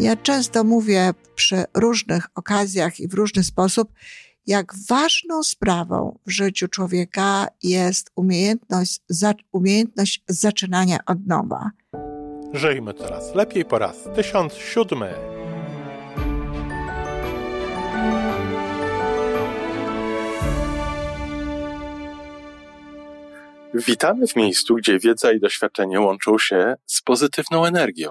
Ja często mówię przy różnych okazjach i w różny sposób, jak ważną sprawą w życiu człowieka jest umiejętność, za, umiejętność zaczynania od nowa. Żyjmy coraz lepiej po raz 1007. Witamy w miejscu, gdzie wiedza i doświadczenie łączą się z pozytywną energią.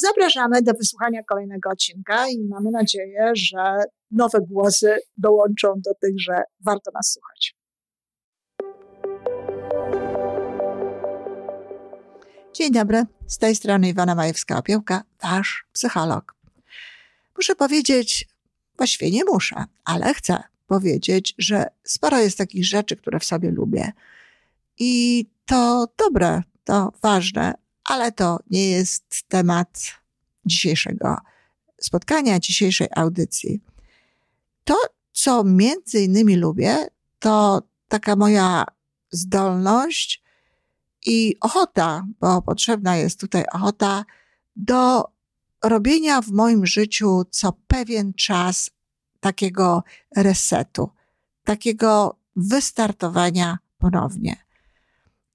Zapraszamy do wysłuchania kolejnego odcinka i mamy nadzieję, że nowe głosy dołączą do tych, że warto nas słuchać. Dzień dobry, z tej strony Iwana Majewska-Opiełka, wasz psycholog. Muszę powiedzieć, właściwie nie muszę, ale chcę powiedzieć, że sporo jest takich rzeczy, które w sobie lubię. I to dobre, to ważne, ale to nie jest temat dzisiejszego spotkania, dzisiejszej audycji. To, co między innymi lubię, to taka moja zdolność i ochota, bo potrzebna jest tutaj ochota do robienia w moim życiu co pewien czas takiego resetu, takiego wystartowania ponownie.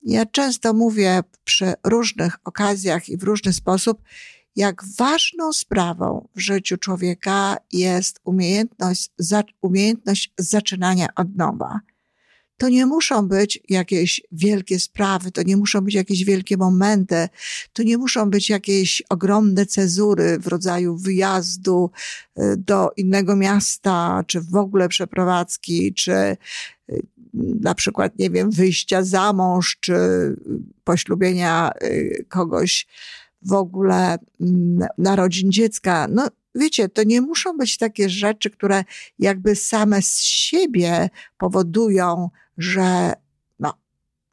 Ja często mówię przy różnych okazjach i w różny sposób, jak ważną sprawą w życiu człowieka jest umiejętność, za, umiejętność zaczynania od nowa. To nie muszą być jakieś wielkie sprawy, to nie muszą być jakieś wielkie momenty, to nie muszą być jakieś ogromne cezury w rodzaju wyjazdu y, do innego miasta, czy w ogóle przeprowadzki, czy y, na przykład, nie wiem, wyjścia za mąż, czy poślubienia y, kogoś w ogóle mm, narodzin dziecka. No, wiecie, to nie muszą być takie rzeczy, które jakby same z siebie powodują, że no,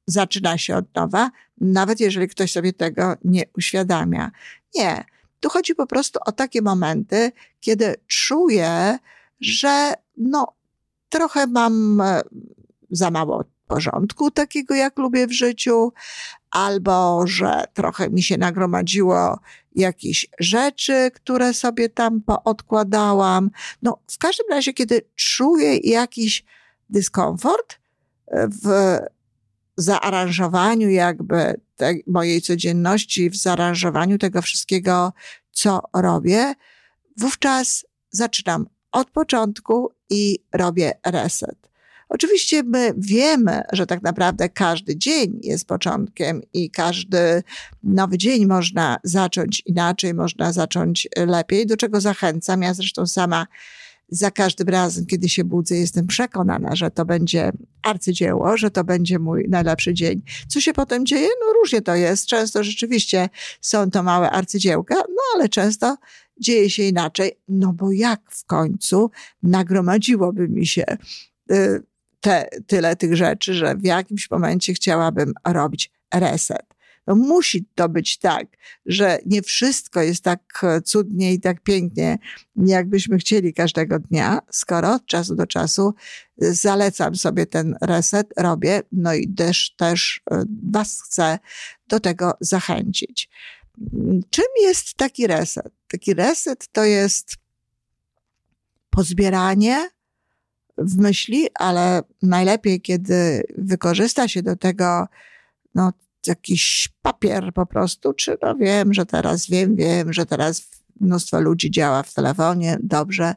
zaczyna się od nowa, nawet jeżeli ktoś sobie tego nie uświadamia. Nie. Tu chodzi po prostu o takie momenty, kiedy czuję, że no, trochę mam za mało porządku takiego, jak lubię w życiu, albo że trochę mi się nagromadziło jakichś rzeczy, które sobie tam poodkładałam. No, w każdym razie, kiedy czuję jakiś dyskomfort w zaaranżowaniu jakby tej mojej codzienności, w zaaranżowaniu tego wszystkiego, co robię, wówczas zaczynam od początku i robię reset. Oczywiście my wiemy, że tak naprawdę każdy dzień jest początkiem i każdy nowy dzień można zacząć inaczej, można zacząć lepiej, do czego zachęcam. Ja zresztą sama za każdym razem, kiedy się budzę, jestem przekonana, że to będzie arcydzieło, że to będzie mój najlepszy dzień. Co się potem dzieje? No różnie to jest. Często rzeczywiście są to małe arcydziełka, no ale często dzieje się inaczej. No bo jak w końcu nagromadziłoby mi się y, te, tyle tych rzeczy, że w jakimś momencie chciałabym robić reset. No musi to być tak, że nie wszystko jest tak cudnie i tak pięknie, jakbyśmy chcieli każdego dnia, skoro od czasu do czasu zalecam sobie ten reset, robię, no i też, też e, Was chcę do tego zachęcić. Czym jest taki reset? Taki reset to jest pozbieranie w myśli, ale najlepiej, kiedy wykorzysta się do tego no, jakiś papier po prostu, czy no wiem, że teraz wiem, wiem, że teraz mnóstwo ludzi działa w telefonie, dobrze,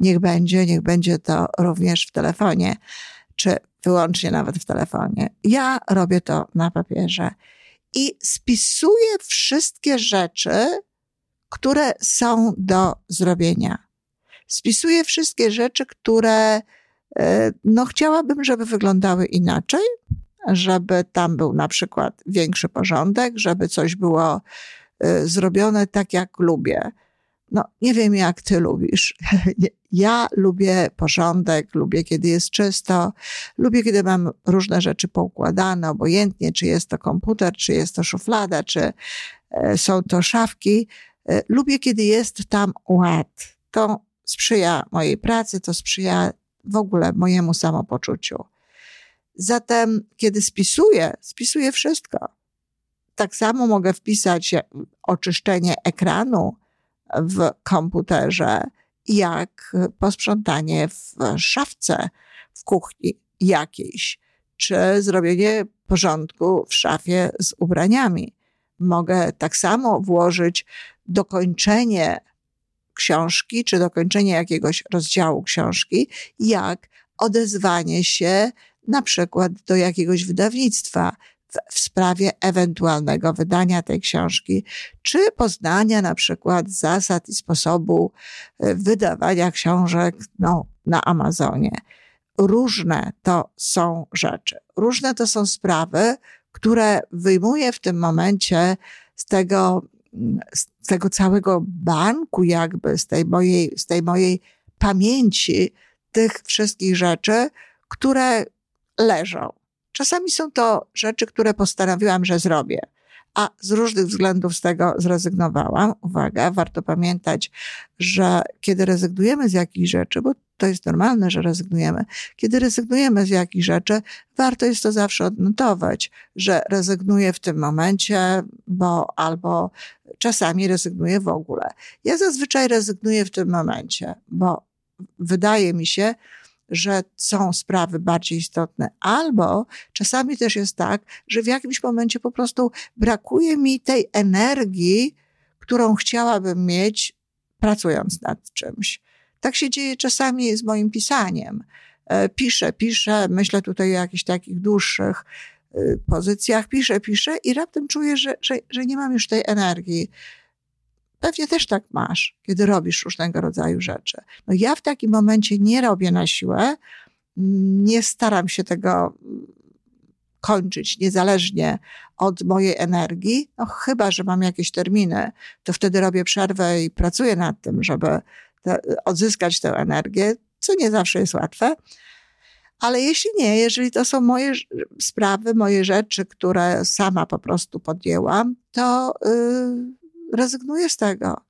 niech będzie, niech będzie to również w telefonie, czy wyłącznie nawet w telefonie. Ja robię to na papierze i spisuję wszystkie rzeczy, które są do zrobienia. Spisuję wszystkie rzeczy, które no, chciałabym, żeby wyglądały inaczej, żeby tam był na przykład większy porządek, żeby coś było e, zrobione tak, jak lubię. No, nie wiem, jak ty lubisz. Ja lubię porządek, lubię, kiedy jest czysto, lubię, kiedy mam różne rzeczy poukładane, obojętnie, czy jest to komputer, czy jest to szuflada, czy e, są to szafki. E, lubię, kiedy jest tam ład. To sprzyja mojej pracy, to sprzyja w ogóle mojemu samopoczuciu. Zatem, kiedy spisuję, spisuję wszystko. Tak samo mogę wpisać oczyszczenie ekranu w komputerze, jak posprzątanie w szafce w kuchni jakiejś, czy zrobienie porządku w szafie z ubraniami. Mogę tak samo włożyć dokończenie książki, czy dokończenie jakiegoś rozdziału książki, jak odezwanie się na przykład do jakiegoś wydawnictwa w, w sprawie ewentualnego wydania tej książki, czy poznania na przykład zasad i sposobu e, wydawania książek no, na Amazonie. Różne to są rzeczy, różne to są sprawy, które wyjmuję w tym momencie z tego, z tego całego banku, jakby z tej mojej, z tej mojej pamięci tych wszystkich rzeczy, które leżą. Czasami są to rzeczy, które postanowiłam, że zrobię, a z różnych względów z tego zrezygnowałam. Uwaga, warto pamiętać, że kiedy rezygnujemy z jakichś rzeczy, bo to jest normalne, że rezygnujemy. Kiedy rezygnujemy z jakichś rzeczy, warto jest to zawsze odnotować, że rezygnuję w tym momencie, bo albo czasami rezygnuję w ogóle. Ja zazwyczaj rezygnuję w tym momencie, bo wydaje mi się, że są sprawy bardziej istotne, albo czasami też jest tak, że w jakimś momencie po prostu brakuje mi tej energii, którą chciałabym mieć pracując nad czymś. Tak się dzieje czasami z moim pisaniem. E, piszę, piszę, myślę tutaj o jakichś takich dłuższych e, pozycjach, piszę, piszę i raptem czuję, że, że, że nie mam już tej energii. Pewnie też tak masz, kiedy robisz różnego rodzaju rzeczy. No ja w takim momencie nie robię na siłę, nie staram się tego kończyć niezależnie od mojej energii, no chyba, że mam jakieś terminy, to wtedy robię przerwę i pracuję nad tym, żeby odzyskać tę energię, co nie zawsze jest łatwe. Ale jeśli nie, jeżeli to są moje sprawy, moje rzeczy, które sama po prostu podjęłam, to yy, rezygnuję z tego.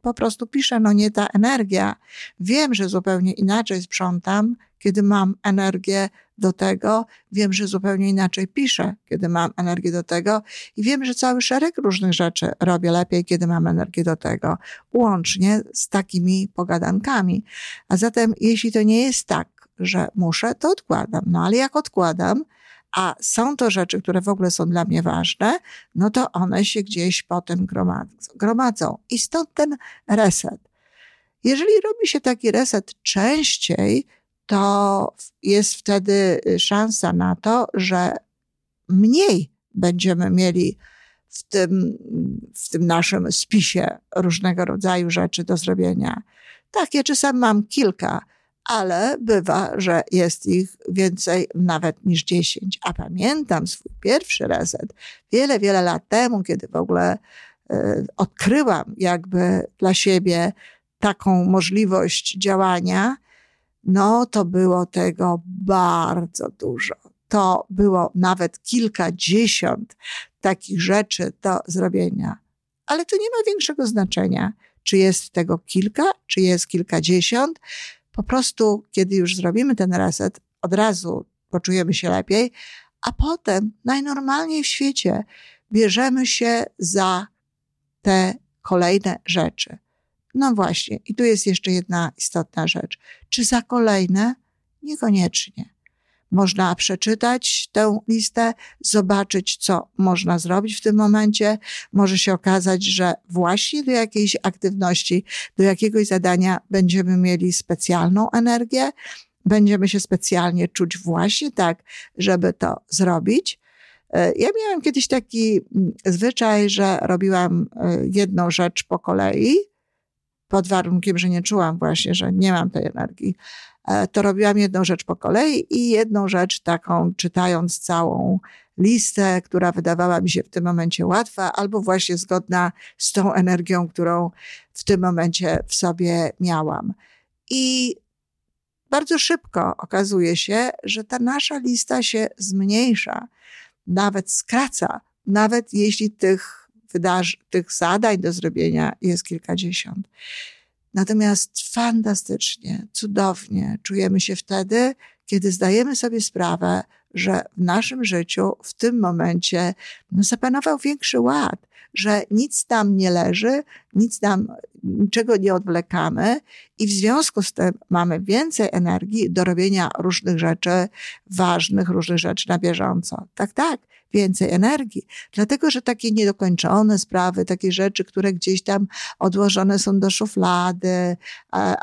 Po prostu piszę, no nie ta energia. Wiem, że zupełnie inaczej sprzątam, kiedy mam energię do tego. Wiem, że zupełnie inaczej piszę, kiedy mam energię do tego. I wiem, że cały szereg różnych rzeczy robię lepiej, kiedy mam energię do tego. Łącznie z takimi pogadankami. A zatem, jeśli to nie jest tak, że muszę, to odkładam. No ale jak odkładam, a są to rzeczy, które w ogóle są dla mnie ważne, no to one się gdzieś potem gromadzą. I stąd ten reset. Jeżeli robi się taki reset częściej, to jest wtedy szansa na to, że mniej będziemy mieli w tym, w tym naszym spisie różnego rodzaju rzeczy do zrobienia. Tak, ja czasem mam kilka ale bywa, że jest ich więcej nawet niż 10. A pamiętam swój pierwszy reset wiele, wiele lat temu, kiedy w ogóle y, odkryłam jakby dla siebie taką możliwość działania, no to było tego bardzo dużo. To było nawet kilkadziesiąt takich rzeczy do zrobienia. Ale to nie ma większego znaczenia, czy jest tego kilka, czy jest kilkadziesiąt po prostu, kiedy już zrobimy ten reset, od razu poczujemy się lepiej, a potem najnormalniej w świecie bierzemy się za te kolejne rzeczy. No właśnie, i tu jest jeszcze jedna istotna rzecz. Czy za kolejne? Niekoniecznie. Można przeczytać tę listę, zobaczyć, co można zrobić w tym momencie. Może się okazać, że właśnie do jakiejś aktywności, do jakiegoś zadania będziemy mieli specjalną energię, będziemy się specjalnie czuć właśnie tak, żeby to zrobić. E, ja miałam kiedyś taki mm, zwyczaj, że robiłam e, jedną rzecz po kolei pod warunkiem, że nie czułam właśnie, że nie mam tej energii, e, to robiłam jedną rzecz po kolei i jedną rzecz taką, czytając całą listę, która wydawała mi się w tym momencie łatwa, albo właśnie zgodna z tą energią, którą w tym momencie w sobie miałam. I bardzo szybko okazuje się, że ta nasza lista się zmniejsza, nawet skraca, nawet jeśli tych wydarzeń, tych zadań do zrobienia jest kilkadziesiąt. Natomiast fantastycznie, cudownie czujemy się wtedy, kiedy zdajemy sobie sprawę, że w naszym życiu w tym momencie no, zapanował większy ład, że nic tam nie leży, nic tam, niczego nie odwlekamy i w związku z tym mamy więcej energii do robienia różnych rzeczy ważnych, różnych rzeczy na bieżąco. Tak, tak więcej energii. Dlatego, że takie niedokończone sprawy, takie rzeczy, które gdzieś tam odłożone są do szuflady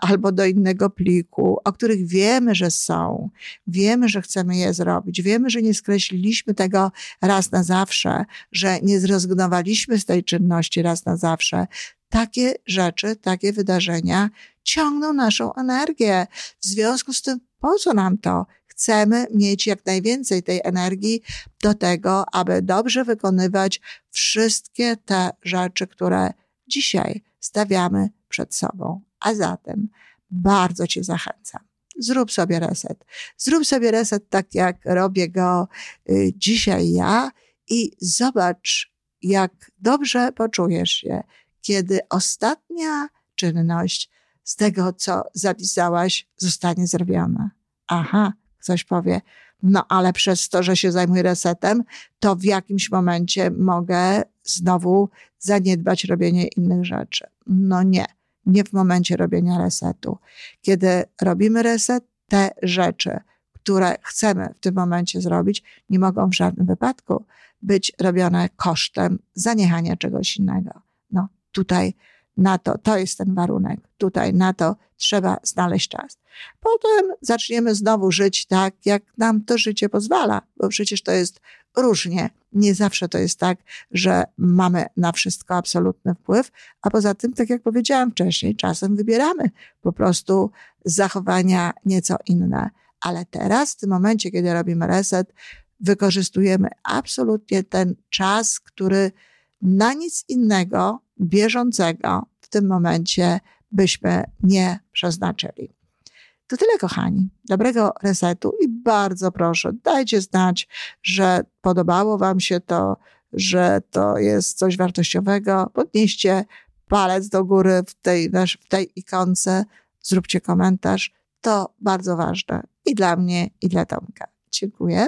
albo do innego pliku, o których wiemy, że są, wiemy, że chcemy je zrobić, wiemy, że nie skreśliliśmy tego raz na zawsze, że nie zrezygnowaliśmy z tej czynności raz na zawsze, takie rzeczy, takie wydarzenia ciągną naszą energię. W związku z tym, po co nam to? Chcemy mieć jak najwięcej tej energii do tego, aby dobrze wykonywać wszystkie te rzeczy, które dzisiaj stawiamy przed sobą. A zatem bardzo Cię zachęcam. Zrób sobie reset. Zrób sobie reset tak, jak robię go y, dzisiaj ja i zobacz, jak dobrze poczujesz się, kiedy ostatnia czynność z tego, co zapisałaś, zostanie zrobiona. Aha, Ktoś powie, no ale przez to, że się zajmuję resetem, to w jakimś momencie mogę znowu zaniedbać robienie innych rzeczy. No nie, nie w momencie robienia resetu. Kiedy robimy reset, te rzeczy, które chcemy w tym momencie zrobić, nie mogą w żadnym wypadku być robione kosztem zaniechania czegoś innego. No tutaj na to, to jest ten warunek. Tutaj na to trzeba znaleźć czas. Potem zaczniemy znowu żyć tak, jak nam to życie pozwala, bo przecież to jest różnie. Nie zawsze to jest tak, że mamy na wszystko absolutny wpływ, a poza tym, tak jak powiedziałam wcześniej, czasem wybieramy po prostu zachowania nieco inne. Ale teraz, w tym momencie, kiedy robimy reset, wykorzystujemy absolutnie ten czas, który na nic innego bieżącego w tym momencie byśmy nie przeznaczyli. To tyle, kochani. Dobrego resetu i bardzo proszę, dajcie znać, że podobało Wam się to, że to jest coś wartościowego. Podnieście palec do góry w tej, w tej ikonce, zróbcie komentarz. To bardzo ważne i dla mnie, i dla Tomka. Dziękuję.